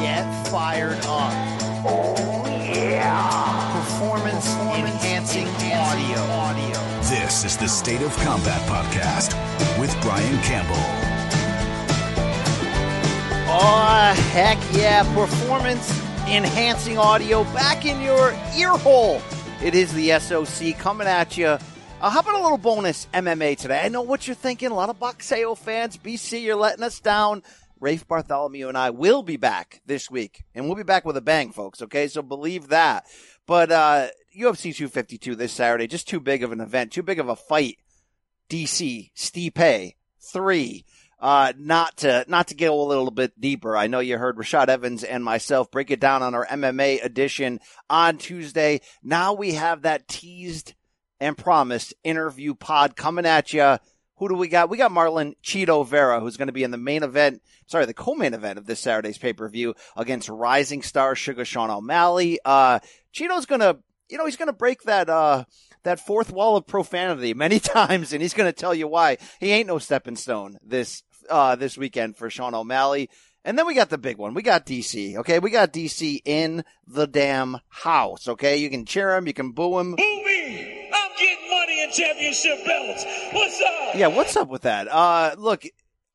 Get fired up. Oh, yeah. Performance, enhancing audio. audio. This is the State of Combat Podcast with Brian Campbell. Oh, heck yeah. Performance enhancing audio back in your ear hole. It is the SOC coming at you. Uh, how about a little bonus MMA today? I know what you're thinking. A lot of Boxeo fans. BC, you're letting us down. Rafe Bartholomew and I will be back this week, and we'll be back with a bang, folks. Okay, so believe that. But uh, UFC 252 this Saturday, just too big of an event, too big of a fight. DC Stipe three. Uh, not to not to go a little bit deeper. I know you heard Rashad Evans and myself break it down on our MMA edition on Tuesday. Now we have that teased and promised interview pod coming at you. Who do we got? We got Marlon Chito Vera, who's going to be in the main event, sorry, the co-main event of this Saturday's pay-per-view against rising star Sugar Sean O'Malley. Uh, Chito's going to, you know, he's to break that, uh, that fourth wall of profanity many times, and he's to tell you why he ain't no stepping stone this, uh, this weekend for Sean O'Malley. And then we got the big one. We got DC. Okay. We got DC in the damn house. Okay. You can cheer him. You can boo him. Boo me! I'm getting money and championship belts. What's up? Yeah, what's up with that? Uh, look,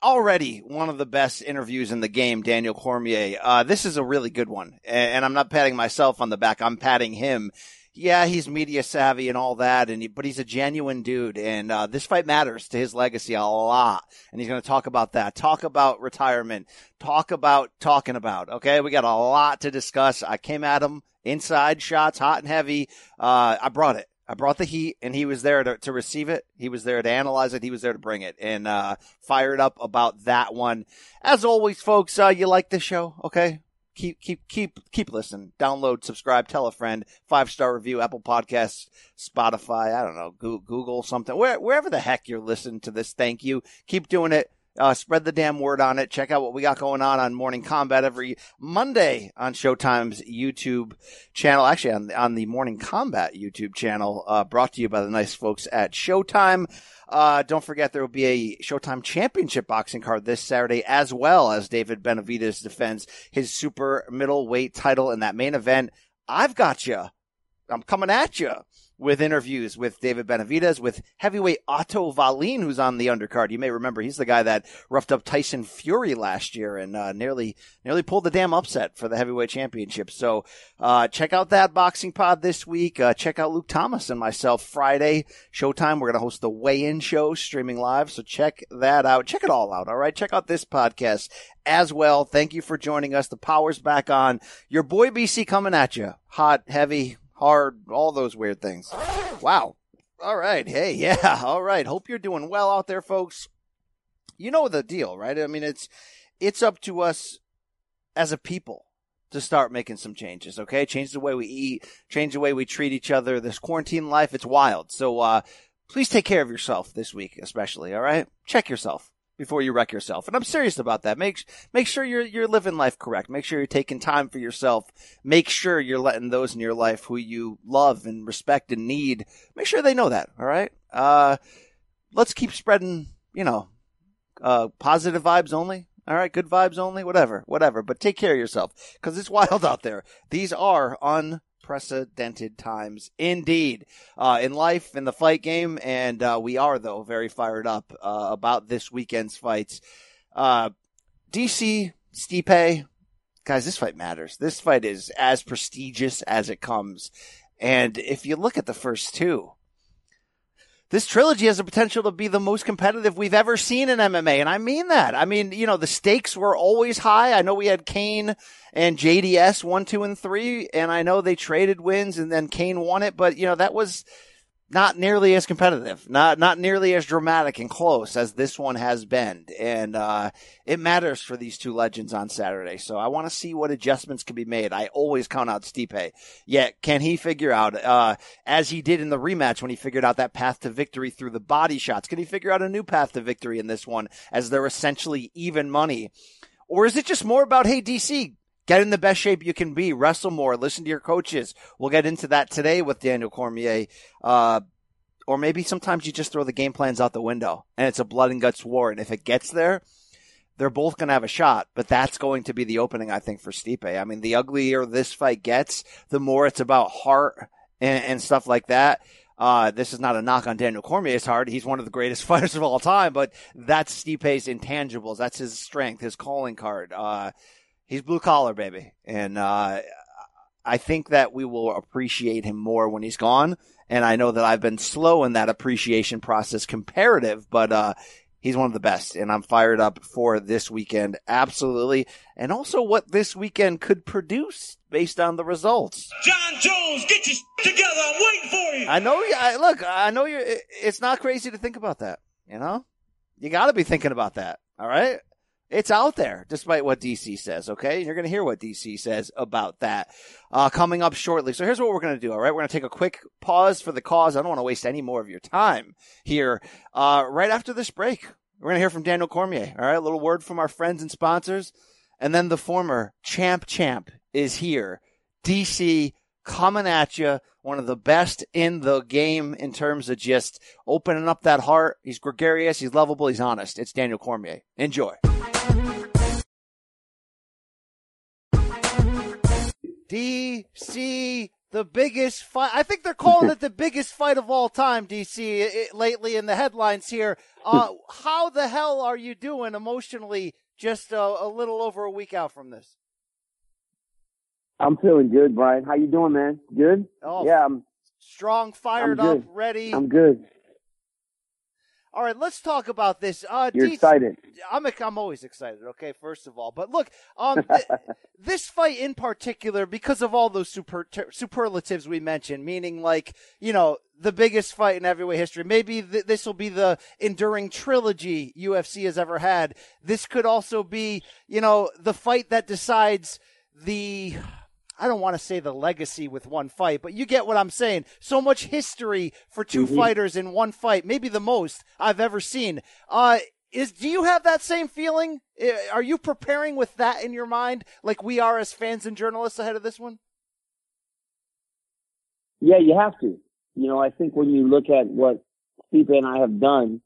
already one of the best interviews in the game, Daniel Cormier. Uh, this is a really good one. And I'm not patting myself on the back. I'm patting him. Yeah, he's media savvy and all that, and he, but he's a genuine dude, and uh, this fight matters to his legacy a lot. And he's going to talk about that, talk about retirement, talk about talking about. Okay, we got a lot to discuss. I came at him inside shots, hot and heavy. Uh, I brought it. I brought the heat and he was there to, to receive it. He was there to analyze it. He was there to bring it and, uh, fired up about that one. As always, folks, uh, you like this show. Okay. Keep, keep, keep, keep listening. Download, subscribe, tell a friend, five star review, Apple Podcasts, Spotify, I don't know, Google, something, Where, wherever the heck you're listening to this. Thank you. Keep doing it. Uh, spread the damn word on it. Check out what we got going on on Morning Combat every Monday on Showtime's YouTube channel. Actually, on, on the Morning Combat YouTube channel, uh, brought to you by the nice folks at Showtime. Uh, don't forget there will be a Showtime Championship boxing card this Saturday, as well as David Benavidez defends his super middleweight title in that main event. I've got you. I'm coming at you with interviews with David Benavidez, with heavyweight Otto Wallin, who's on the undercard. You may remember he's the guy that roughed up Tyson Fury last year and uh, nearly nearly pulled the damn upset for the heavyweight championship. So uh, check out that boxing pod this week. Uh, check out Luke Thomas and myself Friday Showtime. We're gonna host the weigh-in show streaming live, so check that out. Check it all out. All right, check out this podcast as well. Thank you for joining us. The power's back on. Your boy BC coming at you, hot, heavy hard, all those weird things. Wow. All right. Hey, yeah. All right. Hope you're doing well out there, folks. You know the deal, right? I mean, it's it's up to us as a people to start making some changes, okay? Change the way we eat, change the way we treat each other. This quarantine life, it's wild. So uh please take care of yourself this week, especially, all right? Check yourself before you wreck yourself. And I'm serious about that. Make make sure you're you're living life correct. Make sure you're taking time for yourself. Make sure you're letting those in your life who you love and respect and need. Make sure they know that. All right. Uh, let's keep spreading. You know, uh, positive vibes only. All right, good vibes only. Whatever, whatever. But take care of yourself because it's wild out there. These are un unprecedented times indeed uh, in life, in the fight game. And uh, we are, though, very fired up uh, about this weekend's fights. Uh, DC, Stipe, guys, this fight matters. This fight is as prestigious as it comes. And if you look at the first two, this trilogy has the potential to be the most competitive we've ever seen in MMA. And I mean that. I mean, you know, the stakes were always high. I know we had Cain and JDS one, two, and three, and I know they traded wins and then Cain won it, but you know, that was, not nearly as competitive, not not nearly as dramatic and close as this one has been, and uh, it matters for these two legends on Saturday. So I want to see what adjustments can be made. I always count out Stipe. Yet can he figure out, uh, as he did in the rematch when he figured out that path to victory through the body shots? Can he figure out a new path to victory in this one, as they're essentially even money? Or is it just more about, hey, DC, Get in the best shape you can be. Wrestle more. Listen to your coaches. We'll get into that today with Daniel Cormier. Uh, or maybe sometimes you just throw the game plans out the window and it's a blood and guts war. And if it gets there, they're both going to have a shot, but that's going to be the opening, I think, for Stipe. I mean, the uglier this fight gets, the more it's about heart and, and stuff like that. Uh, this is not a knock on Daniel Cormier's heart. He's one of the greatest fighters of all time, but that's Stipe's intangibles. That's his strength, his calling card. Uh, he's blue collar, baby. And, uh, I think that we will appreciate him more when he's gone. And I know that I've been slow in that appreciation process comparative, but, uh, he's one of the best and I'm fired up for this weekend. Absolutely. And also what this weekend could produce based on the results. Jon Jones, get your together. I'm waiting for you. I know you, I, look, I know you're, it- it's not crazy to think about that, you know? You gotta be thinking about that, alright? It's out there, despite what DC says, okay? You're gonna hear what DC says about that, uh, coming up shortly. So here's what we're gonna do, alright? We're gonna take a quick pause for the cause. I don't wanna waste any more of your time here, uh, right after this break. We're gonna hear from Daniel Cormier, alright? A little word from our friends and sponsors. And then the former champ champ is here. DC coming at you. One of the best in the game in terms of just opening up that heart. He's gregarious. He's lovable. He's honest. It's Daniel Cormier. Enjoy. DC, the biggest fight. I think they're calling it the biggest fight of all time, DC, i- lately in the headlines here. Uh, how the hell are you doing emotionally just a, a little over a week out from this? I'm feeling good, Brian. How you doing, man? Good? Oh, Yeah, I'm. strong, fired I'm up, ready. I'm good. All right, let's talk about this. Uh, You're DC excited. I'm I'm always excited. Okay, first of all, but look, um, th- this fight in particular, because of all those super superlatives we mentioned, meaning like you know the biggest fight in heavyweight history. Maybe th- this will be the enduring trilogy UFC has ever had. This could also be you know the fight that decides the. I don't want to say the legacy with one fight, but you get what I'm saying. So much history for 2 Mhm. fighters in one fight, maybe the most I've ever seen. Uh, is do you have that same feeling? Are you preparing with that in your mind, like we are as fans and journalists ahead of this one? Yeah, you have to. You know, I think when you look at what Stipe and I have done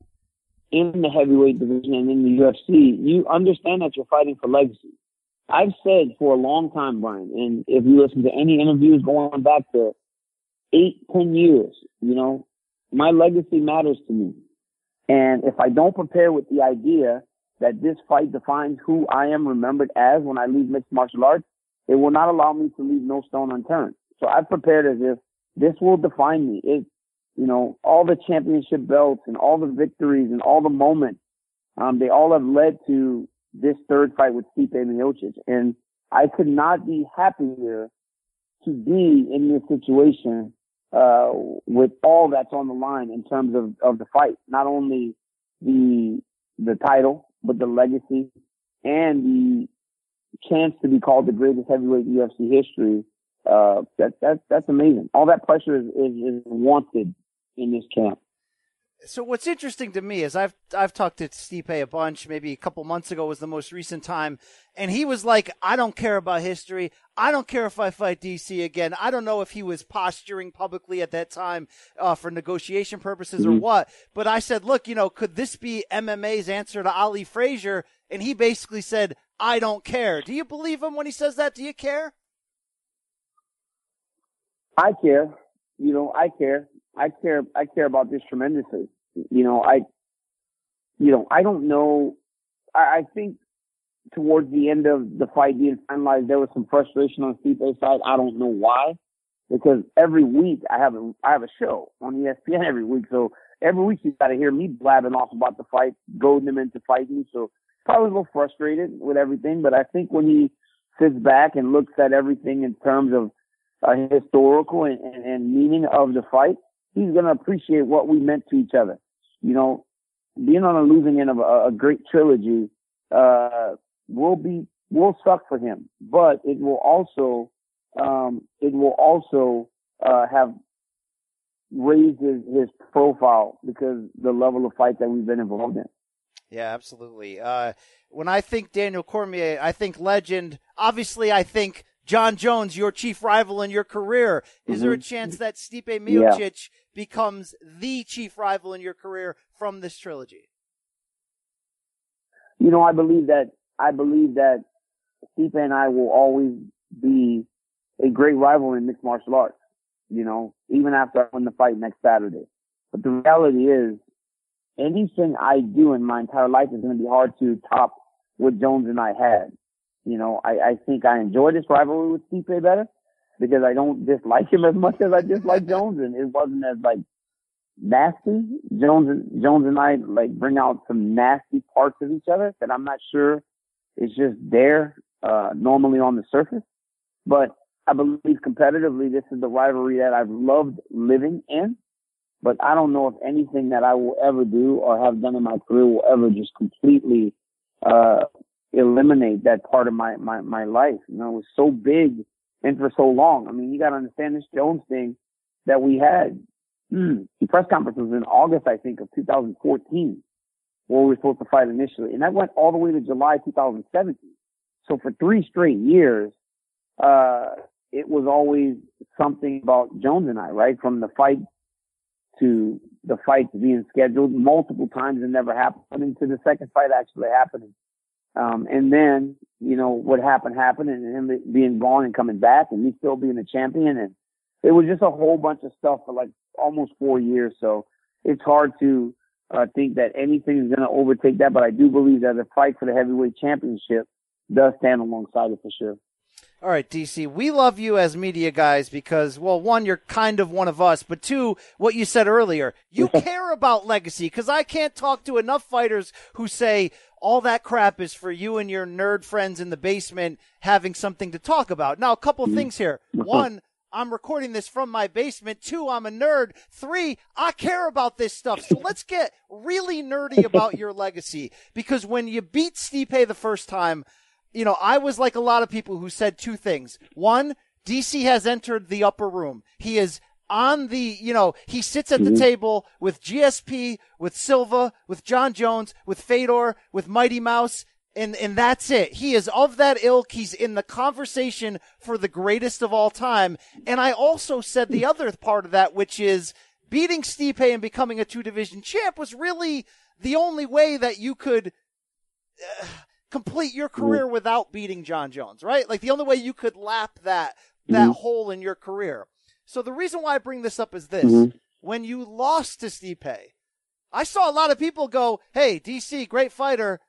in the heavyweight division and in the UFC, you understand that you're fighting for legacy. I've said for a long time, Brian, and if you listen to any interviews going back to eight, ten years, you know, my legacy matters to me. And if I don't prepare with the idea that this fight defines who I am remembered as when I leave mixed martial arts, it will not allow me to leave no stone unturned. So I've prepared as if this will define me. It, you know, all the championship belts and all the victories and all the moments, um, they all have led to this third fight with Stipe Miocic. And I could not be happier to be in this situation, uh, with all that's on the line in terms of, of the fight. Not only the, the title, but the legacy and the chance to be called the greatest heavyweight UFC history. Uh, that, that, that's amazing. All that pressure is, is, is wanted in this camp. So what's interesting to me is I've I've talked to Stipe a bunch. Maybe a couple months ago was the most recent time, and he was like, "I don't care about history. I don't care if I fight DC again. I don't know if he was posturing publicly at that time uh, for negotiation purposes or Mhm. what." But I said, "Look, you know, could this be MMA's answer to Ali Frazier?" And he basically said, "I don't care." Do you believe him when he says that? Do you care? I care. You know, I care. I care. I care about this tremendously. You know, I, you know, I don't know. I, I think towards the end of the fight being finalized, there was some frustration on Stipe's side. I don't know why, because every week I have a I have a show on ESPN every week, so every week you got to hear me blabbing off about the fight, goading him into fighting. So probably a little frustrated with everything, but I think when he sits back and looks at everything in terms of uh, historical and, and, and meaning of the fight, he's going to appreciate what we meant to each other. You know, being on a losing end of a, a great trilogy, uh, will be, will suck for him, but it will also, um, it will also, uh, have raised his, his profile because the level of fight that we've been involved in. Yeah, absolutely. Uh, when I think Daniel Cormier, I think legend. Obviously, I think Jon Jones, your chief rival in your career. Is there a Mhm. chance that Stipe Miocic becomes the chief rival in your career from this trilogy? you know, I believe that I believe that Stipe and I will always be a great rival in mixed martial arts. You know, even after I win the fight next Saturday. But the reality is, anything I do in my entire life is going to be hard to top what Jones and I had. You know, I, I think I enjoy this rivalry with Stipe better because I don't dislike him as much as I dislike Jones, and it wasn't as like nasty. Jones and Jones and I like bring out some nasty parts of each other that I'm not sure is just there uh, normally on the surface. But I believe competitively, this is the rivalry that I've loved living in. But I don't know if anything that I will ever do or have done in my career will ever just completely uh, eliminate that part of my, my, my life. You know, it was so big and for so long. I mean, you got to understand this Jones thing that we had. Mm, the press conference was in August, I think, of 2014, where we were supposed to fight initially. And that went all the way to July 2017. So for three straight years, uh, it was always something about Jones and I, right? From the fight to the fight being scheduled multiple times and never happening to the second fight actually happening. Um, and then, you know, what happened happened and him being gone and coming back and me still being a champion. And it was just a whole bunch of stuff for like almost four years. So it's hard to uh, think that anything is going to overtake that. But I do believe that the fight for the heavyweight championship does stand alongside it for sure. All right, DC, we love you as media guys because, well, one, you're kind of one of us, but two, what you said earlier, you care about legacy because I can't talk to enough fighters who say all that crap is for you and your nerd friends in the basement having something to talk about. Now, a couple Mm-hmm. things here. One, I'm recording this from my basement. Two, I'm a nerd. Three, I care about this stuff. So let's get really nerdy about your legacy because when you beat Stipe the first time, you know, I was like a lot of people who said two things. One, DC has entered the upper room. He is on the, you know, he sits at the mm-hmm. table with GSP, with Silva, with Jon Jones, with Fedor, with Mighty Mouse, and, and that's it. He is of that ilk. He's in the conversation for the greatest of all time. And I also said the other part of that, which is beating Stipe and becoming a two division champ was really the only way that you could uh, complete your mm-hmm. career without beating Jon Jones, right? Like the only way you could lap that that mm-hmm. hole in your career. So the reason why I bring this up is this: mm-hmm. when you lost to Stipe, I saw a lot of people go, "Hey, DC, great fighter."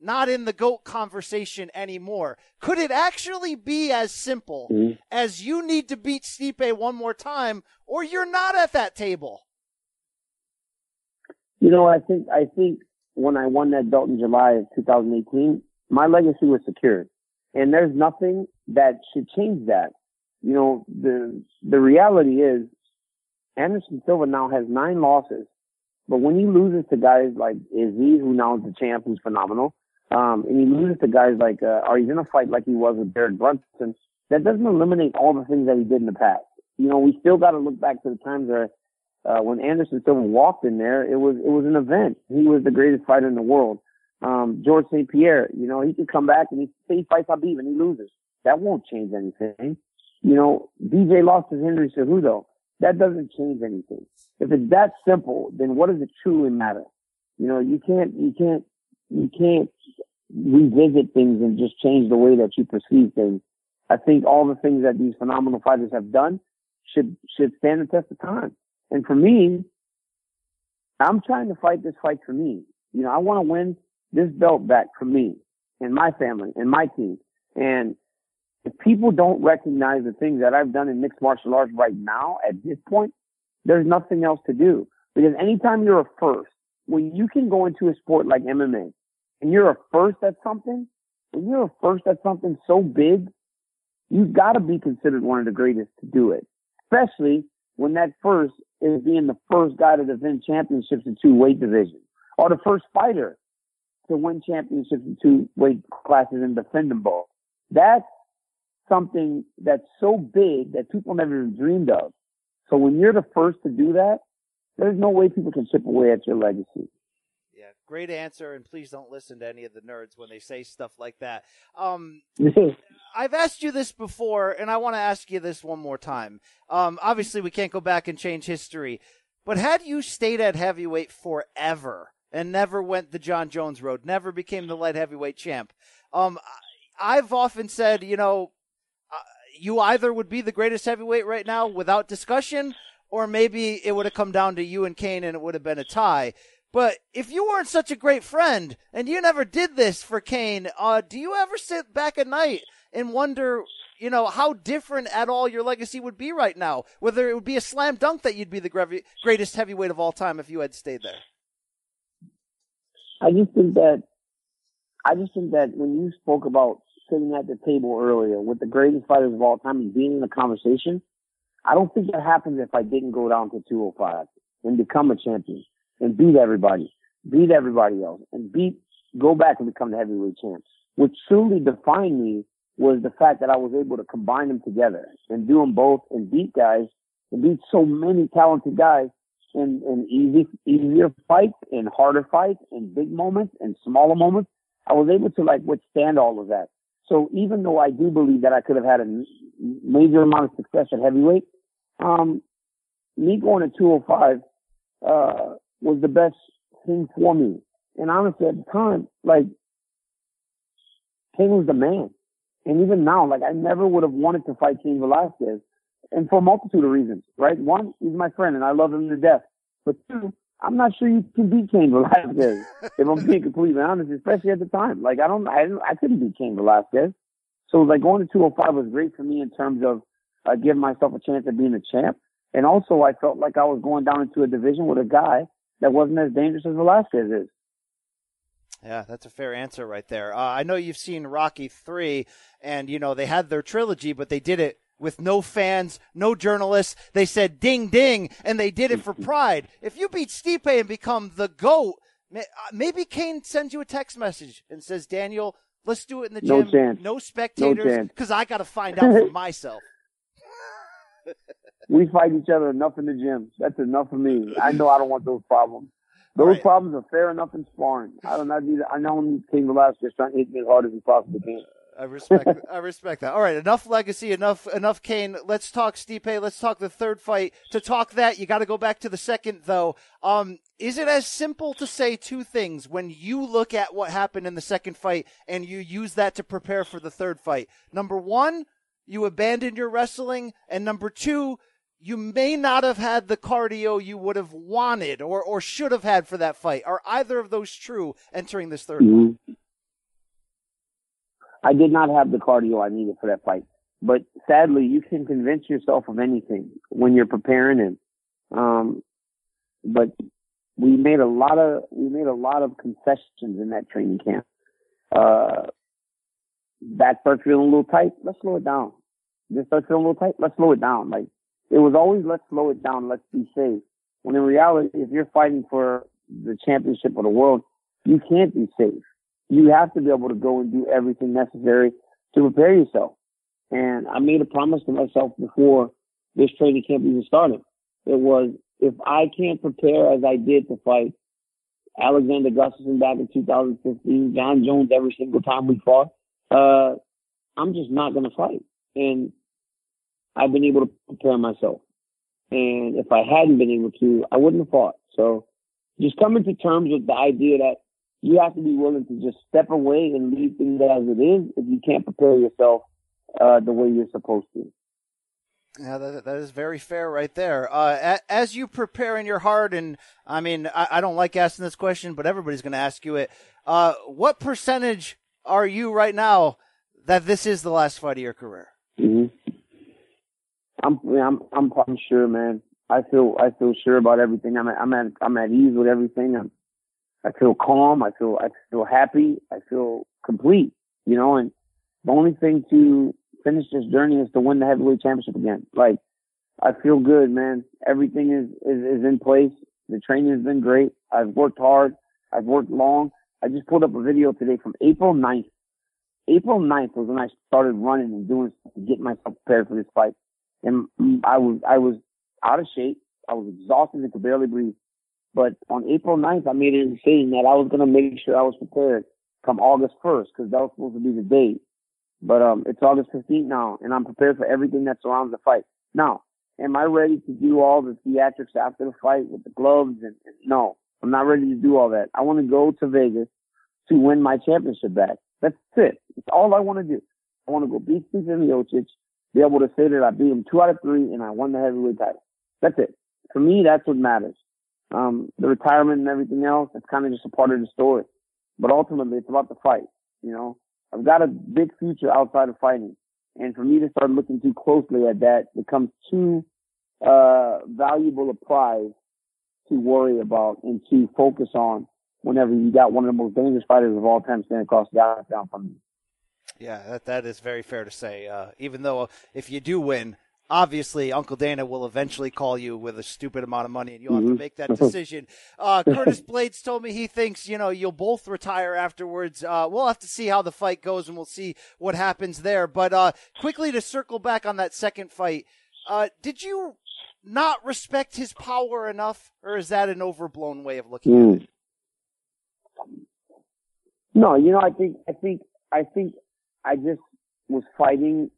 Not in the GOAT conversation anymore. Could it actually be as simple mm-hmm. as you need to beat Stipe one more time or you're not at that table? You know, I think I think when I won that belt in July of 2018, my legacy was secured, and there's nothing that should change that. You know, the the reality is, Anderson Silva now has nine losses, but when he loses to guys like Izzy, who now is the champ, who's phenomenal, um, and he loses to guys like, uh, or he's in a fight like he was with Derek Brunson, that doesn't eliminate all the things that he did in the past. You know, we still got to look back to the times where uh, when Anderson Silva walked in there, it was it was an event. He was the greatest fighter in the world. Um, George St. Pierre, you know, he could come back and he he fights Khabib and he loses. That won't change anything. You know, DJ lost to Henry Cejudo. That doesn't change anything. If it's that simple, then what does it truly matter? You know, you can't you can't you can't revisit things and just change the way that you perceive things. I think all the things that these phenomenal fighters have done should should stand the test of time. And for me, I'm trying to fight this fight for me. You know, I want to win this belt back for me and my family and my team. And if people don't recognize the things that I've done in mixed martial arts right now at this point, there's nothing else to do. Because anytime you're a first, when you can go into a sport like MMA and you're a first at something, when you're a first at something so big, you've got to be considered one of the greatest to do it. Especially when that first is being the first guy to defend championships in two weight divisions or the first fighter to win championships in two weight classes and defend them both. That's something that's so big that people never even dreamed of. So when you're the first to do that, there's no way people can chip away at your legacy. Yeah, great answer. And please don't listen to any of the nerds when they say stuff like that. Um, I've asked you this before, and I want to ask you this one more time. Um, obviously, we can't go back and change history, but had you stayed at heavyweight forever and never went the Jon Jones road, never became the light heavyweight champ. Um, I've often said, you know, you either would be the greatest heavyweight right now without discussion, or maybe it would have come down to you and Cain and it would have been a tie. But if you weren't such a great friend and you never did this for Cain, uh, do you ever sit back at night and wonder, you know, how different at all your legacy would be right now? Whether it would be a slam dunk that you'd be the greatest heavyweight of all time if you had stayed there. I just think that I just think that when you spoke about sitting at the table earlier with the greatest fighters of all time and being in the conversation, I don't think that happens if I didn't go down to 205 and become a champion and beat everybody, beat everybody else, and beat, go back and become the heavyweight champ. What truly defined me was the fact that I was able to combine them together and do them both and beat guys and beat so many talented guys in, in easy, easier fights and harder fights and big moments and smaller moments. I was able to like withstand all of that. So even though I do believe that I could have had a major amount of success at heavyweight, um, me going to 205, uh, was the best thing for me. And honestly, at the time, like, Cain was the man. And even now, like, I never would have wanted to fight Cain Velasquez. And for a multitude of reasons, right? One, he's my friend and I love him to death. But two, I'm not sure you can beat Cain Velasquez. if I'm being completely honest, especially at the time. Like, I don't, I didn't, I couldn't beat Cain Velasquez. So like going to 205 was great for me in terms of uh, giving myself a chance at being a champ. And also I felt like I was going down into a division with a guy that wasn't as dangerous as Velasquez is. Yeah, that's a fair answer right there. Uh, I know you've seen Rocky 3, and, you know, they had their trilogy, but they did it with no fans, no journalists. They said ding ding, and they did it for pride. If you beat Stipe and become the GOAT, uh, maybe Cain sends you a text message and says, Daniel, let's do it in the No gym. chance. No No spectators, because I got to find out for myself. We fight each other enough in the gym. That's enough for me. I know I don't want those problems. Those Right. problems are fair enough in sparring. I don't know. I know when Cain Velasquez trying to hit me as hard as he possibly can. I respect. I respect that. All right, enough legacy, enough, enough Cain. Let's talk Stipe. Let's talk the third fight. To talk that, you got to go back to the second, though. Um, is it as simple to say two things when you look at what happened in the second fight and you use that to prepare for the third fight? Number one, you abandoned your wrestling, and number two, you may not have had the cardio you would have wanted or, or should have had for that fight. Are either of those true entering this third one? I did not have the cardio I needed for that fight. But sadly, you can convince yourself of anything when you're preparing and, um, but we made a lot of, we made a lot of concessions in that training camp. Uh, back starts feeling a little tight. Let's slow it down. This starts feeling a little tight. Let's slow it down. Like it was always, let's slow it down. Let's be safe. When in reality, if you're fighting for the championship of the world, you can't be safe you have to be able to go and do everything necessary to prepare yourself. And I made a promise to myself before this training camp even started. It was, if I can't prepare as I did to fight Alexander Gustafsson back in 2015, Jon Jones every single time we fought, uh, I'm just not going to fight. And I've been able to prepare myself. And if I hadn't been able to, I wouldn't have fought. So just coming to terms with the idea that you have to be willing to just step away and leave things as it is if you can't prepare yourself uh, the way you're supposed to. Yeah, that, that is very fair right there. Uh, a- as you prepare in your heart, and I mean, I, I don't like asking this question, but everybody's going to ask you it. Uh, what percentage are you right now that this is the last fight of your career? hmm I'm, I'm, I'm, I'm sure, man. I feel, I feel sure about everything. I'm, at, I'm at, I'm at ease with everything. I'm, I feel calm. I feel, I feel happy. I feel complete, you know, and the only thing to finish this journey is to win the heavyweight championship again. Like, I feel good, man. Everything is, is, is in place. The training has been great. I've worked hard. I've worked long. I just pulled up a video today from April 9th. April 9th was when I started running and doing to get myself prepared for this fight. And I was, I was out of shape. I was exhausted and could barely breathe. But on April 9th, I made a decision that I was going to make sure I was prepared come August 1st because that was supposed to be the date. But um, it's August 15th now, and I'm prepared for everything that surrounds the fight. Now, am I ready to do all the theatrics after the fight with the gloves? And, and no, I'm not ready to do all that. I want to go to Vegas to win my championship back. That's it. That's all I want to do. I want to go beat Steve Miocic, be able to say that I beat him two out of three and I won the heavyweight title. That's it. For me, that's what matters. Um, the retirement and everything else, it's kind of just a part of the story. But ultimately, it's about the fight. You know, I've got a big future outside of fighting. And for me to start looking too closely at that becomes too, uh, valuable a prize to worry about and to focus on whenever you got one of the most dangerous fighters of all time standing across the aisle from you. Yeah, that that is very fair to say. Uh, even though if you do win, obviously Uncle Dana will eventually call you with a stupid amount of money, and you'll have to Mhm. make that decision. Uh, Curtis Blaydes told me he thinks you know you'll both retire afterwards. Uh, we'll have to see how the fight goes, and we'll see what happens there. But uh, quickly to circle back on that second fight, uh, did you not respect his power enough, or is that an overblown way of looking at Mm. it? No, you know, I think, I think, I think I just was fighting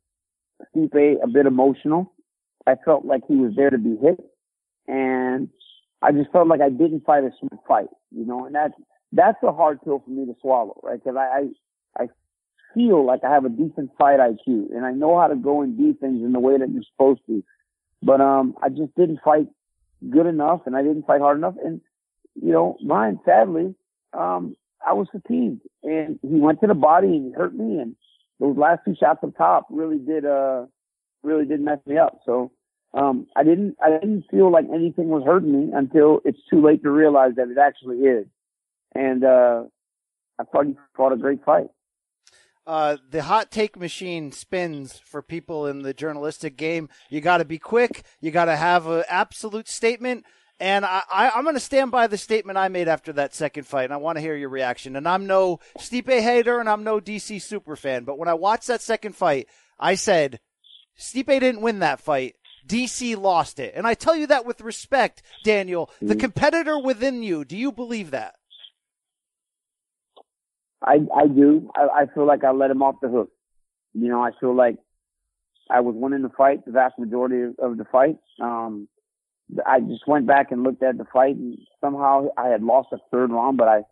Stipe a bit emotional. I felt like he was there to be hit and I just felt like I didn't fight a smart fight, you know, and that's, that's a hard pill for me to swallow, right? Cause I, I, I feel like I have a decent fight IQ and I know how to go and do things in the way that you're supposed to. But, um, I just didn't fight good enough and I didn't fight hard enough. And, you know, Ryan, sadly, um, I was fatigued and he went to the body and he hurt me and those last two shots up top really did, uh, really did mess me up. So, um, I didn't, I didn't feel like anything was hurting me until it's too late to realize that it actually is. And, uh, I thought he fought a great fight. uh, the hot take machine spins for people in the journalistic game. You got to be quick. You got to have an absolute statement. And I, I, I'm going to stand by the statement I made after that second fight, and I want to hear your reaction. And I'm no Stipe hater, and I'm no DC super fan, but when I watched that second fight, I said Stipe didn't win that fight. DC lost it, and I tell you that with respect, Daniel. The competitor within you, do you believe that? I, I do. I, I feel like I let him off the hook. You know, I feel like I was winning the fight, the vast majority of, of the fight. Um, I just went back and looked at the fight and somehow I had lost the third round, but I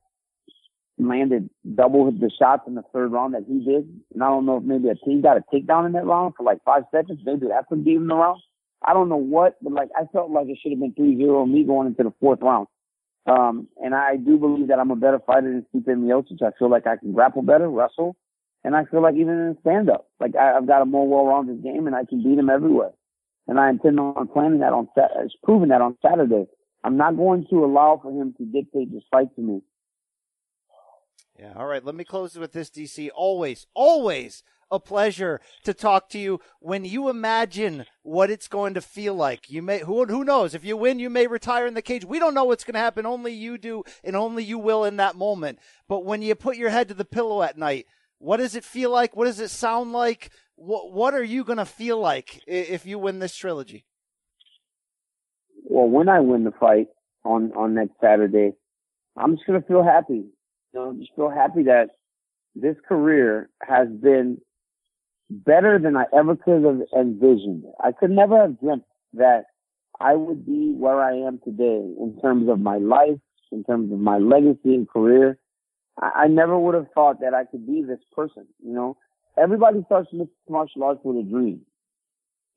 landed double the shots in the third round that he did. And I don't know if maybe a team got a takedown in that round for like five seconds. Maybe that's what gave him the round. I don't know what, but like I felt like it should have been 3-0 me going into the fourth round. Um, and I do believe that I'm a better fighter than Stipe Miocic. I feel like I can grapple better, wrestle, and I feel like even in stand up, like I, I've got a more well-rounded game and I can beat him everywhere. And I intend on planning that on, Sa- it's proven that on Saturday. I'm not going to allow for him to dictate this fight to me. Yeah. All right. Let me close with this, DC. Always, always a pleasure to talk to you. When you imagine what it's going to feel like, you may who who knows if you win, you may retire in the cage. We don't know what's going to happen. Only you do, and only you will in that moment. But when you put your head to the pillow at night, what does it feel like? What does it sound like? What what are you going to feel like if you win this trilogy? Well, when I win the fight on, on next Saturday, I'm just going to feel happy. You know, just feel happy that this career has been better than I ever could have envisioned. I could never have dreamt that I would be where I am today in terms of my life, in terms of my legacy and career. I, I never would have thought that I could be this person, you know. Everybody starts mixed martial arts with a dream.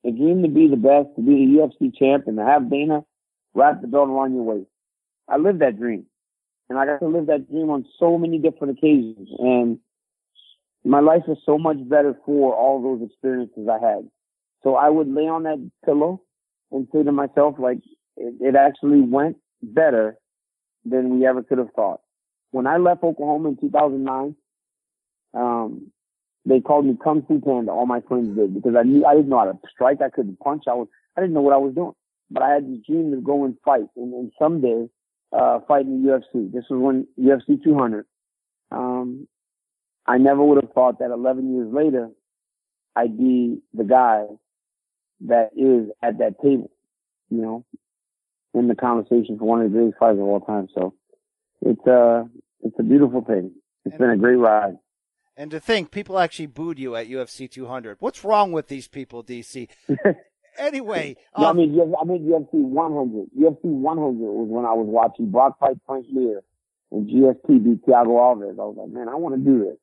A dream to be the best, to be the UFC champ, and to have Dana wrap the belt around your waist. I lived that dream. And I got to live that dream on so many different occasions. And my life is so much better for all those experiences I had. So I would lay on that pillow and say to myself, like, it, it actually went better than we ever could have thought. When I left Oklahoma in 2009, um, they called me Kung Fu Panda. All my friends did because I knew I didn't know how to strike. I couldn't punch. I was I didn't know what I was doing, but I had this dream to go and fight and, and someday uh, fight in the UFC. This was when UFC 200. Um, I never would have thought that 11 years later I'd be the guy that is at that table, you know, in the conversation for one of the greatest fighters of all time. So it's uh it's a beautiful thing. It's been a great ride. And to think people actually booed you at UFC 200. What's wrong with these people, DC? Anyway, No, I um, mean, I mean UFC 100. UFC 100 was when I was watching Brock fight Frank Mir and GSP beat Thiago Alves. I was like, man, I want to do this.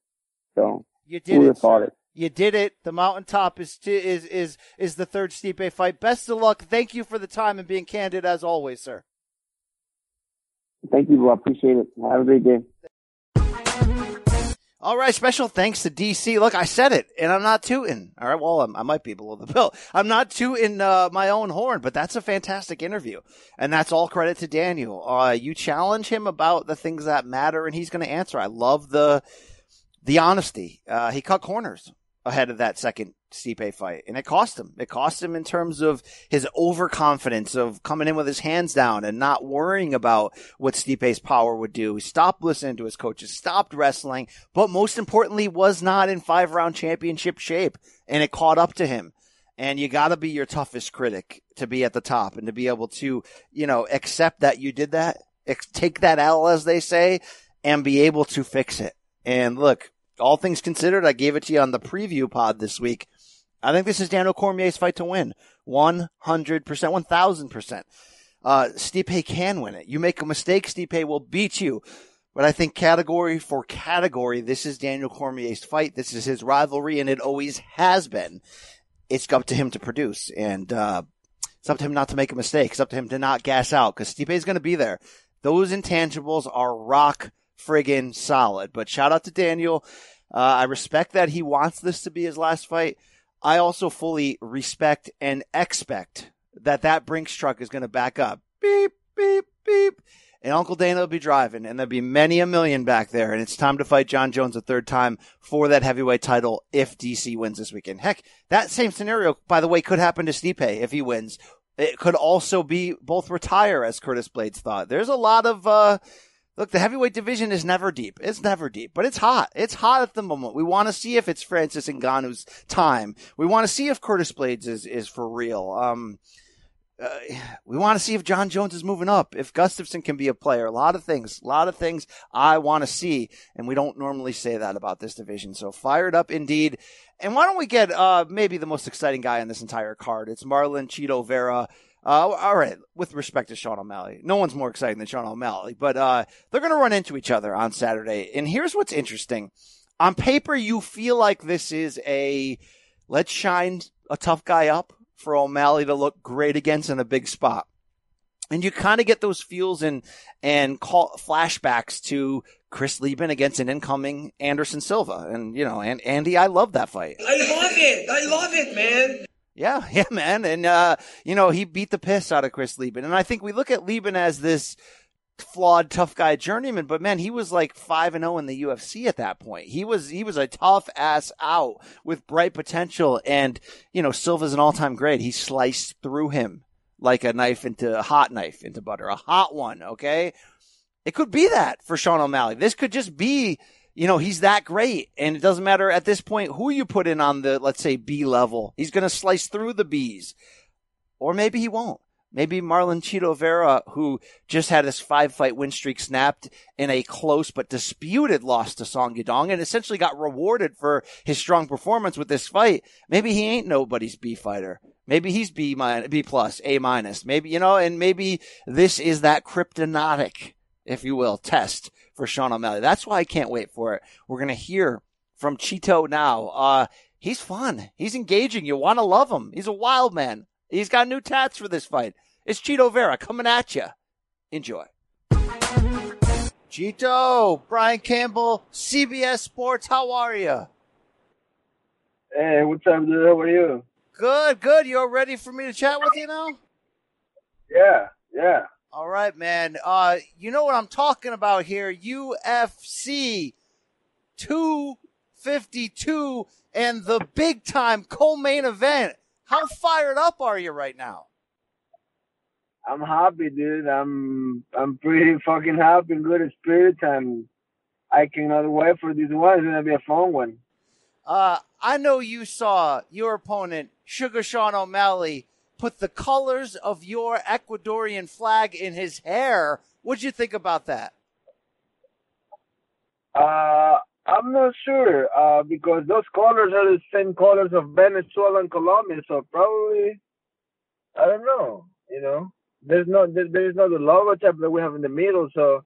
So you did it. it? You did it. The mountaintop is t- is is is the third Stipe fight. Best of luck. Thank you for the time and being candid as always, sir. Thank you, bro. I appreciate it. Have a great day. All right, special thanks to DC. Look, I said it, and I'm not tooting. All right, well, I'm, I might be below the belt. I'm not tooting uh, my own horn, but that's a fantastic interview, and that's all credit to Daniel. Uh, you challenge him about the things that matter, and he's going to answer. I love the the honesty. Uh, he cut corners ahead of that second Stipe fight, and it cost him. It cost him in terms of his overconfidence of coming in with his hands down and not worrying about what Stipe's power would do. He stopped listening to his coaches, stopped wrestling, but most importantly, was not in five round championship shape, and it caught up to him. And you got to be your toughest critic to be at the top and to be able to, you know, accept that you did that, take that L, as they say, and be able to fix it. And look, all things considered, I gave it to you on the preview pod this week. I think this is Daniel Cormier's fight to win. 100%, 1000%. Uh, Stipe can win it. You make a mistake, Stipe will beat you. But I think category for category, this is Daniel Cormier's fight. This is his rivalry, and it always has been. It's up to him to produce, and uh, it's up to him not to make a mistake. It's up to him to not gas out because Stipe is going to be there. Those intangibles are rock friggin' solid. But shout out to Daniel. Uh, I respect that he wants this to be his last fight. I also fully respect and expect that that Brinks truck is going to back up. Beep, beep, beep. And Uncle Dana will be driving, and there'll be many a million back there. And it's time to fight Jon Jones a third time for that heavyweight title if DC wins this weekend. Heck, that same scenario, by the way, could happen to Stipe if he wins. It could also be both retire, as Curtis Blaydes thought. There's a lot of, uh, Look, the heavyweight division is never deep. It's never deep, but it's hot. It's hot at the moment. We want to see if it's Francis Ngannou's time. We want to see if Curtis Blaydes is, is for real. Um, uh, we want to see if Jon Jones is moving up, if Gustafsson can be a player. A lot of things, a lot of things I want to see, and we don't normally say that about this division. So fired up indeed. And why don't we get uh, maybe the most exciting guy on this entire card? It's Marlon Chito Vera. Uh, all right, with respect to Sean O'Malley, no one's more exciting than Sean O'Malley, but uh, they're going to run into each other on Saturday. And here's what's interesting: on paper, you feel like this is a let's shine a tough guy up for O'Malley to look great against in a big spot. And you kind of get those feels and and call flashbacks to Chris Leben against an incoming Anderson Silva. And you know, and Andy, I love that fight. I love it. I love it, man. Yeah, yeah, man. And, uh, you know, he beat the piss out of Chris Leben. And I think we look at Leben as this flawed, tough guy journeyman, but man, he was like 5 and 0 in the UFC at that point. He was, he was a tough ass out with bright potential. And, you know, Silva's an all time great. He sliced through him like a knife into a hot knife into butter, a hot one. Okay. It could be that for Sean O'Malley. This could just be, you know, he's that great. And it doesn't matter at this point who you put in on the, let's say, B level. He's going to slice through the Bs. Or maybe he won't. Maybe Marlon Chito Vera, who just had his five fight win streak snapped in a close but disputed loss to Song Yadong and essentially got rewarded for his strong performance with this fight. Maybe he ain't nobody's B fighter. Maybe he's B minus, B plus, A minus. Maybe, you know, and maybe this is that kryptonotic, if you will, test for Sean O'Malley. That's why I can't wait for it. We're going to hear from Chito now. Uh, he's fun. He's engaging. You want to love him. He's a wild man. He's got new tats for this fight. It's Chito Vera coming at you. Enjoy. Chito, Brian Campbell, CBS Sports. How are you? Hey, what's up, dude? How are you? Good, good. You're ready for me to chat with you now? Yeah, yeah. All right, man. Uh, you know what I'm talking about here? UFC 252 and the big time co-main event. How fired up are you right now? I'm happy, dude. I'm I'm pretty fucking happy and good in spirit, and I cannot wait for this one. It's gonna be a fun one. Uh, I know you saw your opponent, Sugar Sean O'Malley, put the colors of your Ecuadorian flag in his hair. What'd you think about that? Uh, I'm not sure uh, because those colors are the same colors of Venezuela and Colombia, so probably I don't know. You know, there's no there, there is not the logo type that we have in the middle. So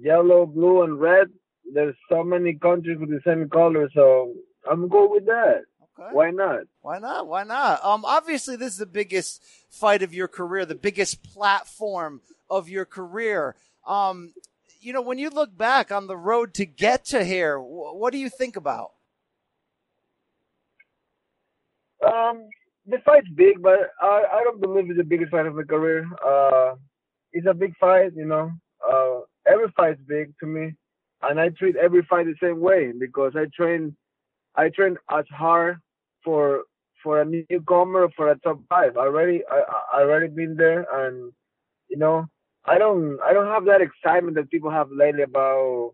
yellow, blue, and red. There's so many countries with the same color. So I'm good with that. Okay. Why not? Why not? Why not? Um, obviously, this is the biggest fight of your career, the biggest platform of your career. Um, you know, when you look back on the road to get to here, wh- what do you think about? Um, the fight's big, but I I don't believe it's the biggest fight of my career. Uh, it's a big fight, you know. Uh, every fight's big to me, and I treat every fight the same way because I train, I train as hard for for a newcomer for a top five. I already I I already been there, and you know I don't I don't have that excitement that people have lately about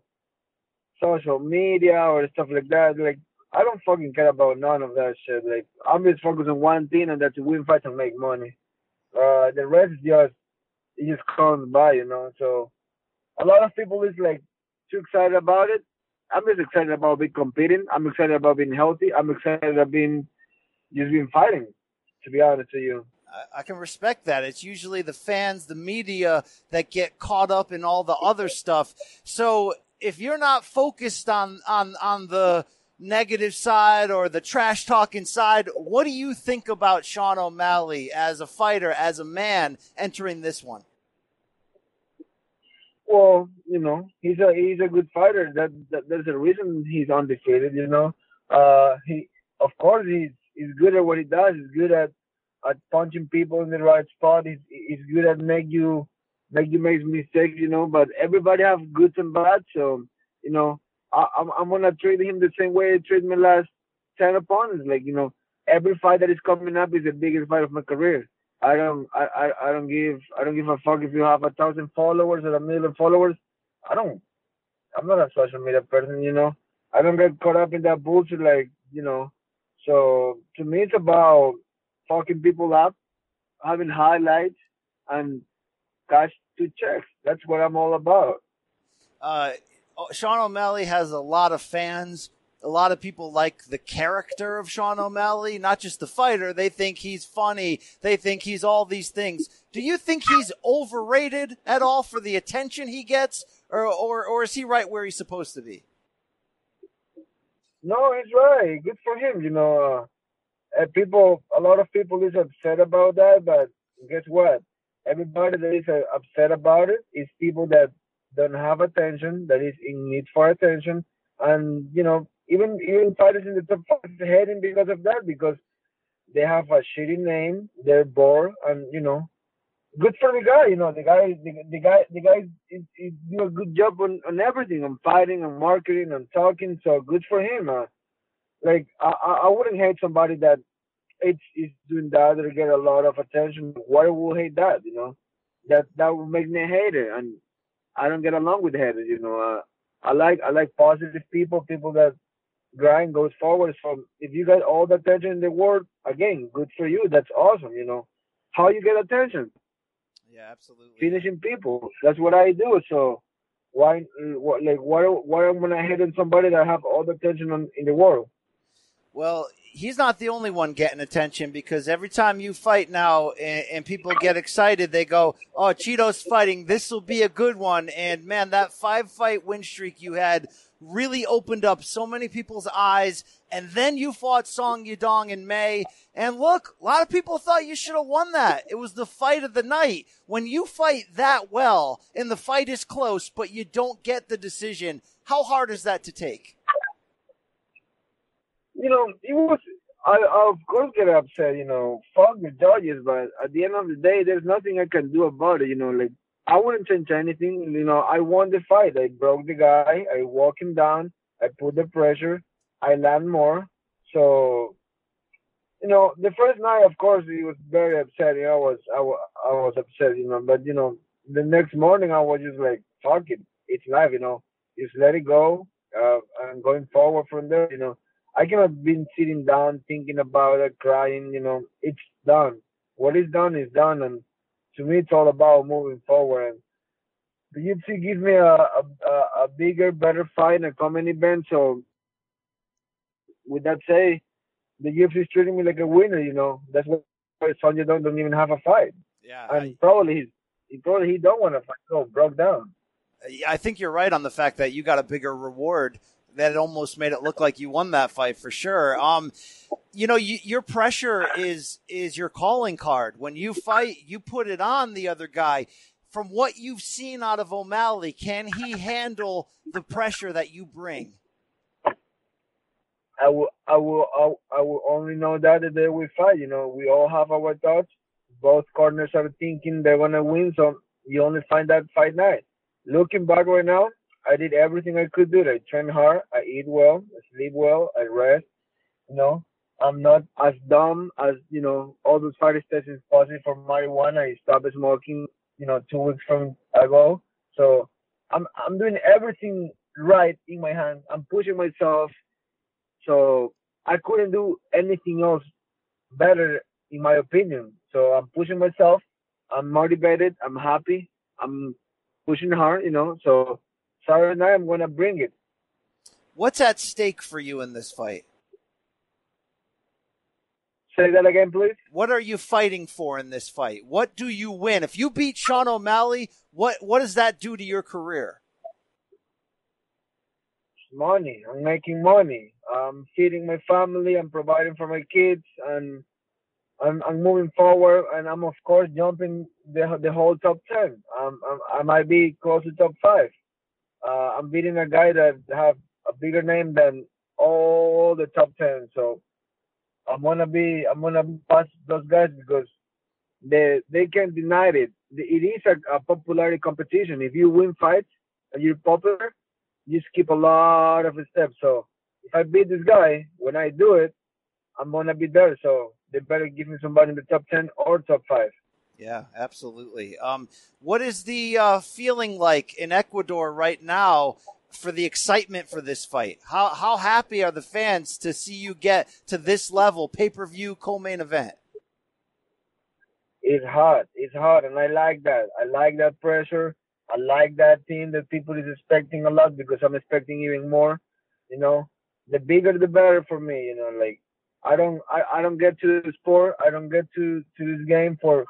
social media or stuff like that. Like I don't fucking care about none of that shit. Like I'm just focused on one thing, and that's to win fights and make money. Uh, the rest just it just comes by, you know. So a lot of people is like too excited about it. I'm just excited about being competing. I'm excited about being healthy. I'm excited about being just being fighting. To be honest with you. I- can respect that. It's usually the fans, the media that get caught up in all the other stuff. So if you're not focused on, on, on the negative side or the trash talking side, what do you think about Sean O'Malley as a fighter, as a man entering this one? Well, you know, he's a he's a good fighter. That, that there's a reason he's undefeated. You know, uh, he of course he's he's good at what he does. He's good at at punching people in the right spot. He's he's good at make you make you make mistakes. You know, but everybody have goods and bads. So you know, I, I'm I'm gonna treat him the same way I treat my last ten opponents. Like you know, every fight that is coming up is the biggest fight of my career. I don't I, I, I don't give I don't give a fuck if you have a thousand followers or a million followers. I don't I'm not a social media person, you know. I don't get caught up in that bullshit like, you know. So to me it's about fucking people up, having highlights and cash to checks. That's what I'm all about. Uh, Sean O'Malley has a lot of fans. A lot of people like the character of Sean O'Malley, not just the fighter. They think he's funny. They think he's all these things. Do you think he's overrated at all for the attention he gets, or or, or is he right where he's supposed to be? No, he's right. Good for him. You know, uh, people, a lot of people is upset about that, but guess what? Everybody that is uh, upset about it is people that don't have attention, that is in need for attention, and you know, even even fighters in the top five is hating because of that because they have a shitty name, they're bored, and you know, good for the guy. You know, the guy, the, the guy, the guy is, is do a good job on, on everything, on fighting, on marketing, on talking. So good for him. Uh, like I, I wouldn't hate somebody that it's is doing that to get a lot of attention. Why would hate that? You know, that that would make me a hater, and I don't get along with haters. You know, uh, I like I like positive people, people that grind goes forward. So if you get all the attention in the world, again, good for you. That's awesome. You know, how you get attention? Yeah, absolutely. Finishing people. That's what I do. So why, what, like, why, why am I on somebody that have all the attention on, in the world? Well, he's not the only one getting attention because every time you fight now and, and people get excited, they go, "Oh, Chito's fighting! This will be a good one!" And man, that five fight win streak you had really opened up so many people's eyes. And then you fought Song Yadong in May, and look, a lot of people thought you should have won that. It was the fight of the night. When you fight that well and the fight is close, but you don't get the decision, how hard is that to take? you know, it was. I, I of course get upset. You know, fuck the judges, but at the end of the day, there's nothing I can do about it. You know, like I wouldn't change anything. You know, I won the fight. I broke the guy. I walk him down. I put the pressure. I land more. So, you know, the first night, of course, he was very upset. You know, I was I, wa- I was upset. You know, but you know, the next morning I was just like, fuck it, it's life. You know, just let it go. Uh, and going forward from there, you know. I cannot been sitting down thinking about it, crying. You know, it's done. What is done is done, and to me, it's all about moving forward. And the UFC gives me a a, a bigger, better fight and a common event. So, with that say, the UFC is treating me like a winner. You know, that's why Song Yadong, don't even have a fight, Yeah, and probably he's he probably he don't want to fight. So broke down. I think you're right on the fact that you got a bigger reward. That almost made it look like you won that fight for sure. Um, you know, you, your pressure is is your calling card. When you fight, you put it on the other guy. From what you've seen out of O'Malley, can he handle the pressure that you bring? I will, I will, I will- I will only know that the day we fight. You know, we all have our thoughts. Both corners are thinking they're gonna win, so you only find that fight night. Looking back right now, I did everything I could do. I train hard, I eat well, I sleep well, I rest. You know, I'm not as dumb as you know all those fighters testing positive for marijuana. I stopped smoking, you know, two weeks from ago. So I'm I'm doing everything right in my hands. I'm pushing myself. So I couldn't do anything else better, in my opinion. So I'm pushing myself. I'm motivated. I'm happy. I'm pushing hard, you know. So Saturday night, I'm gonna bring it. What's at stake for you in this fight? Say that again, please. What are you fighting for in this fight? What do you win? If you beat Sean O'Malley, what what does that do to your career? Money. I'm making money. I'm feeding my family. I'm providing for my kids, and I'm, I'm moving forward. And I'm of course jumping the the whole top ten. Um, I'm, I might be close to top five. Uh, I'm beating a guy that have a bigger name than all the top ten. So I'm gonna be I'm gonna be past those guys because they they can't deny it. It is a, a popularity competition. If you win fights and you're popular, you skip a lot of steps. So if I beat this guy, when I do it, I'm gonna be there. So they better give me somebody in the top ten or top five. Yeah, absolutely. Um, what is the uh, feeling like in Ecuador right now for the excitement for this fight? How how happy are the fans to see you get to this level, pay per view, co main event? It's hard. It's hard, and I like that. I like that pressure. I like that team that people is expecting a lot because I'm expecting even more. You know, the bigger the better for me. You know, like I don't I, I don't get to the sport. I don't get to to this game for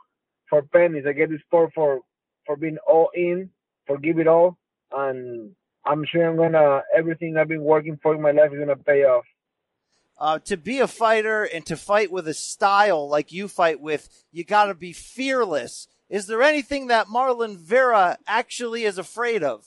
for pennies. I get the sport for for being all in, for give it all, and I'm sure I'm gonna everything I've been working for in my life is gonna pay off. Uh, to be a fighter and to fight with a style like you fight with, you got to be fearless. Is there anything that Marlon Vera actually is afraid of?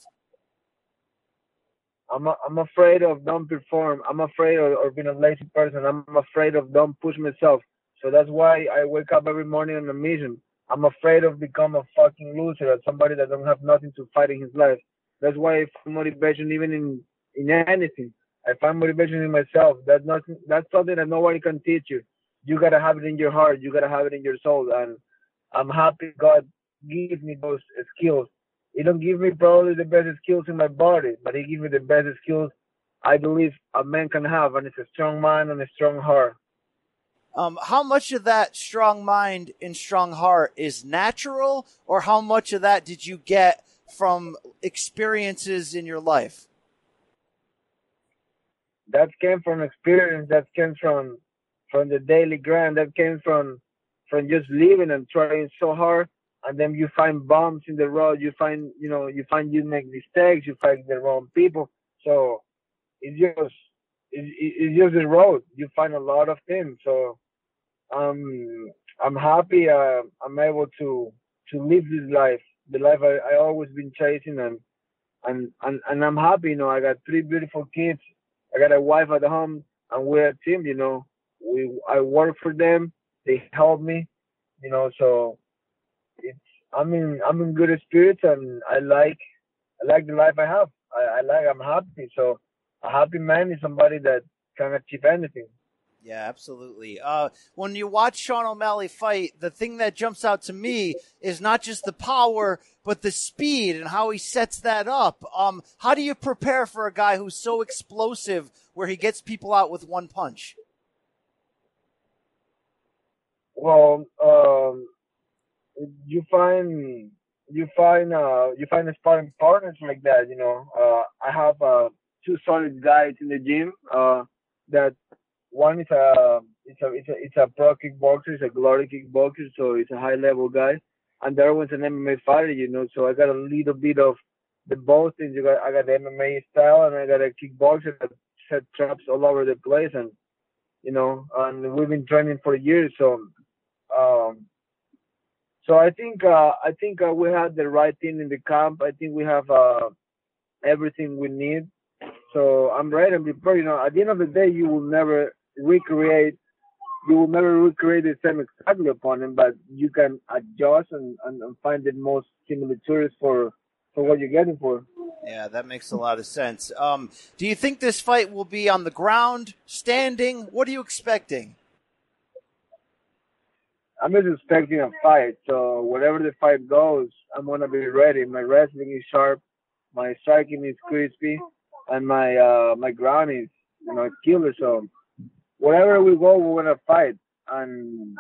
I'm a, I'm afraid of don't perform. I'm afraid of, of being a lazy person. I'm afraid of don't push myself. So that's why I wake up every morning on a mission. I'm afraid of become a fucking loser, or somebody that don't have nothing to fight in his life. That's why I find motivation even in in anything. I find motivation in myself. That's not that's something that nobody can teach you. You gotta have it in your heart. You gotta have it in your soul. And I'm happy God gives me those skills. He don't give me probably the best skills in my body, but he gives me the best skills I believe a man can have, and it's a strong mind and a strong heart. Um, how much of that strong mind and strong heart is natural, or how much of that did you get from experiences in your life? That came from experience. That came from from the daily grind. That came from from just living and trying so hard. And then you find bumps in the road. You find you know you find you make mistakes. You find the wrong people. So it's just it's, it's just the road. You find a lot of things. So um, I'm happy. Uh, I'm able to to live this life, the life I, I always been chasing, and and and and I'm happy. You know, I got three beautiful kids. I got a wife at home, and we're a team. You know, we I work for them. They help me. You know, so it's I'm in I'm in good spirits, and I like I like the life I have. I, I like I'm happy. So a happy man is somebody that can achieve anything. Yeah, absolutely. Uh, when you watch Sean O'Malley fight, the thing that jumps out to me is not just the power, but the speed and how he sets that up. Um, how do you prepare for a guy who's so explosive where he gets people out with one punch? Well, um, you find you find uh, you find sparring partners like that. You know, uh, I have uh, two solid guys in the gym. Uh, that one is a it's a it's a it's a pro kickboxer, it's a glory kickboxer, so it's a high level guy. And the other one's an MMA fighter, you know. So I got a little bit of the both things. You got I got the MMA style and I got a kickboxer that set traps all over the place, and you know, and we've been training for years. So, um, so I think uh, I think uh, we have the right thing in the camp. I think we have uh, everything we need. So I'm ready and prepared. You know, at the end of the day, you will never recreate. You will never recreate the same exactly opponent, but you can adjust and, and, and find the most similitudes for for what you're getting for. Yeah, that makes a lot of sense. Um, do you think this fight will be on the ground, standing? What are you expecting? I'm just expecting a fight. So whatever the fight goes, I'm gonna be ready. My wrestling is sharp, my striking is crispy, and my uh my ground is you know killer. So whatever we go, we're gonna fight. And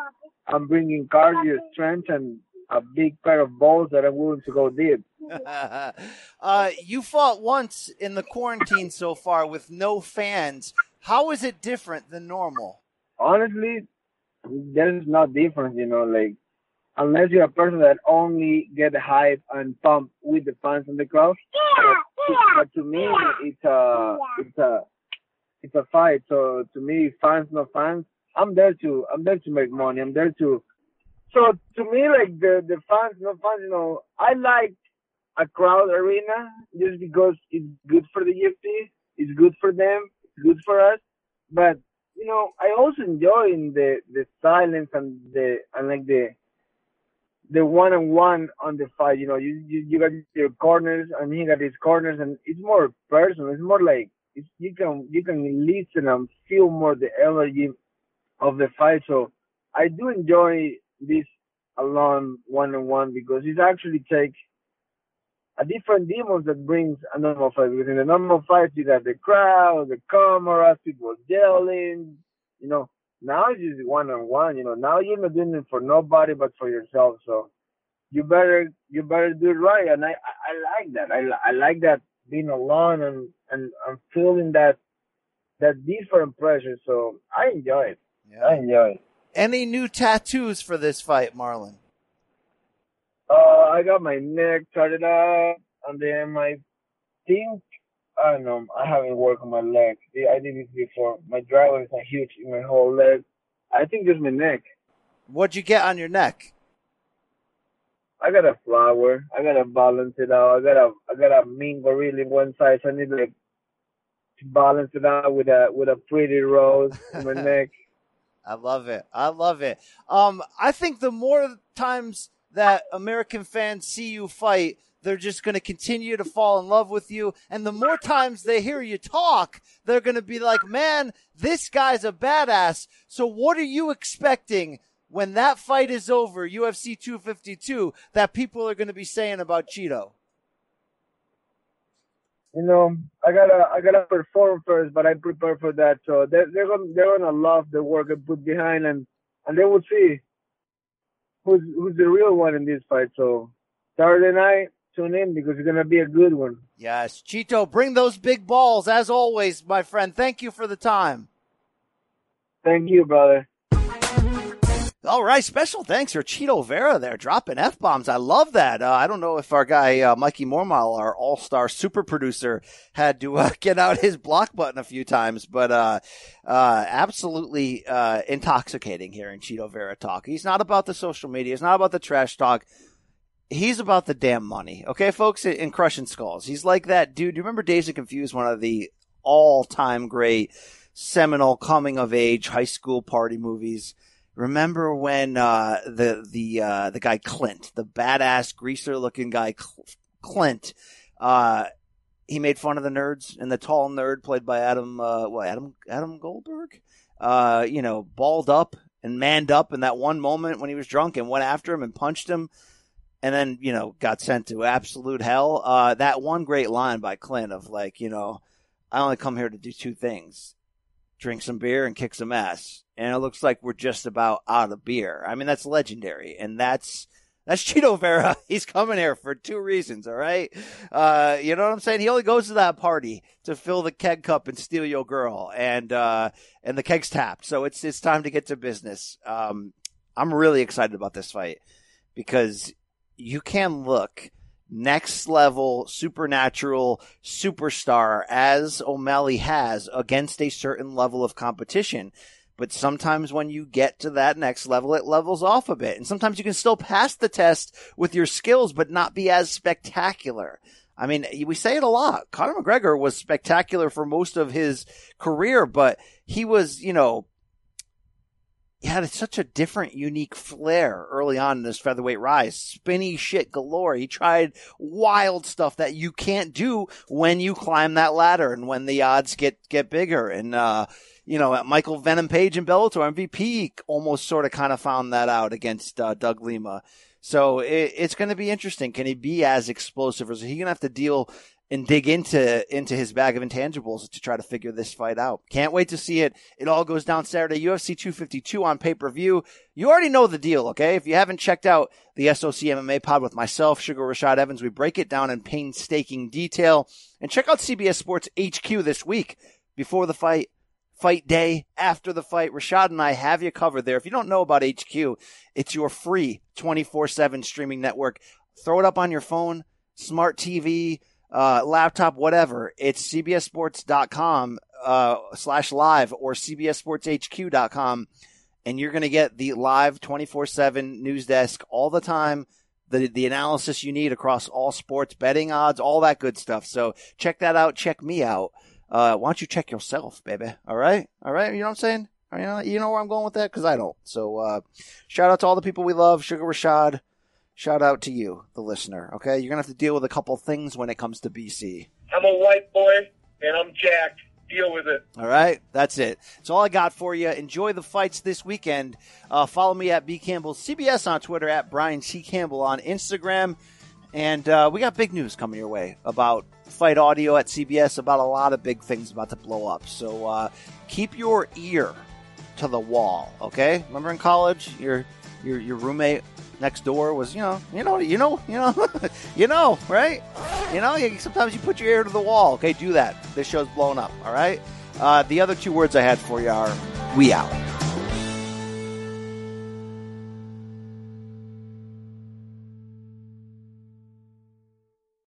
I'm bringing cardio, strength, and a big pair of balls that I'm willing to go deep. uh, you fought once in the quarantine so far with no fans. How is it different than normal? Honestly, there's no difference, you know, like unless you're a person that only get hype and pump with the fans in the crowd. Yeah, But, but to me, it's a it's a it's a fight. So to me, fans no fans, I'm there to I'm there to make money. I'm there to. So to me, like the the fans no fans, you know, I like a crowd arena just because it's good for the UFC, it's good for them, it's good for us. But you know, I also enjoy in the the silence and the and like the the one on one on the fight. You know, you, you you got your corners and he got his corners, and it's more personal. It's more like you can you can listen and feel more the energy of the fight. So I do enjoy this alone one on one because it actually takes a different demons that brings a normal fight. Because in a normal fight, you got the crowd, the cameras, people yelling, you know. Now it's just one on one, you know. Now you're not doing it for nobody but for yourself. So you better you better do it right. And I I, I like that. I I like that being alone and and and feeling that that different pressure. So I enjoy it. I enjoy it. Any new tattoos for this fight, Marlon? Uh, I got my neck started up, and then my think I don't know. I haven't worked on my leg. I did this before. My driver is a huge in my whole leg. I think just my neck. What'd you get on your neck? I got a flower. I gotta balance it out. I got a I got a mean really one side. So I need like to balance it out with a with a pretty rose in my neck. I love it. I love it. Um, I think the more times that American fans see you fight, they're just going to continue to fall in love with you. And the more times they hear you talk, they're going to be like, man, this guy's a badass. So what are you expecting when that fight is over, UFC 252, that people are going to be saying about Chito? You know, I gotta I gotta perform first, but I prepare for that. So they're they're gonna they're gonna love the work I put behind, and and they will see who's who's the real one in this fight. So Saturday night, tune in because it's gonna be a good one. Yes, Chito, bring those big balls as always, my friend. Thank you for the time. Thank you, brother. All right, special thanks for Chito Vera there dropping f bombs. I love that. Uh, I don't know if our guy uh, Mikey Mormal, our all star super producer, had to uh, get out his block button a few times, but uh, uh, absolutely uh, intoxicating in Chito Vera talk. He's not about the social media. He's not about the trash talk. He's about the damn money. Okay, folks, in, in Crushing Skulls. He's like that dude. Do you remember Dazed and Confused, one of the all time great seminal coming of age high school party movies? Remember when uh, the the uh, the guy Clint, the badass greaser looking guy Clint, uh, he made fun of the nerds, and the tall nerd played by Adam uh, what Adam Adam Goldberg, uh, you know, balled up and manned up in that one moment when he was drunk and went after him and punched him, and then you know got sent to absolute hell. Uh, that one great line by Clint of like, you know, I only come here to do two things: drink some beer and kick some ass and it looks like we're just about out of beer. I mean, that's legendary, and that's That's Chito Vera. He's coming here for two reasons. All right. Uh, you know what I'm saying? He only goes to that party to fill the keg cup and steal your girl and, uh, and the keg's tapped. So it's, it's time to get to business. Um, I'm really excited about this fight because you can look next level supernatural superstar as O'Malley has against a certain level of competition. But sometimes when you get to that next level, it levels off a bit. And sometimes you can still pass the test with your skills, but not be as spectacular. I mean, we say it a lot. Conor McGregor was spectacular for most of his career, but he was, you know, he had such a different, unique flair early on in his featherweight rise. Spinny shit galore. He tried wild stuff that you can't do when you climb that ladder and when the odds get, get bigger. And, uh, you know, Michael Venom Page and Bellator MVP almost sort of kind of found that out against uh, Doug Lima. So it, it's going to be interesting. Can he be as explosive or is he going to have to deal and dig into into his bag of intangibles to try to figure this fight out. Can't wait to see it. It all goes down Saturday, UFC 252 on pay per view. You already know the deal, okay? If you haven't checked out the SOC MMA pod with myself, Sugar Rashad Evans, we break it down in painstaking detail. And check out CBS Sports HQ this week before the fight. Fight day, after the fight, Rashad and I have you covered there. If you don't know about HQ, it's your free 24-7 streaming network. Throw it up on your phone, smart TV, uh, laptop, whatever. It's cbssports.com uh, slash live or cbssportshq.com. And you're going to get the live 24-7 news desk all the time. The, the analysis you need across all sports, betting odds, all that good stuff. So check that out. Check me out. Uh, why don't you check yourself, baby? All right. All right. You know what I'm saying? You know, you know where I'm going with that? Cause I don't. So, uh, shout out to all the people we love. Sugar Rashad. Shout out to you, the listener. Okay. You're going to have to deal with a couple things when it comes to BC. I'm a white boy and I'm jacked. Deal with it. All right, that's it. That's all I got for you. Enjoy the fights this weekend. Uh, follow me at B Campbell CBS on Twitter, at Brian C Campbell on Instagram, and uh, we got big news coming your way about fight audio at CBS about a lot of big things about to blow up. So uh, keep your ear to the wall. Okay, remember in college, your your your roommate next door was you know you know you know you know you know right? You know you, sometimes you put your ear to the wall. Okay do that. This show's blown up all right? Uh, the other two words i had for you are we out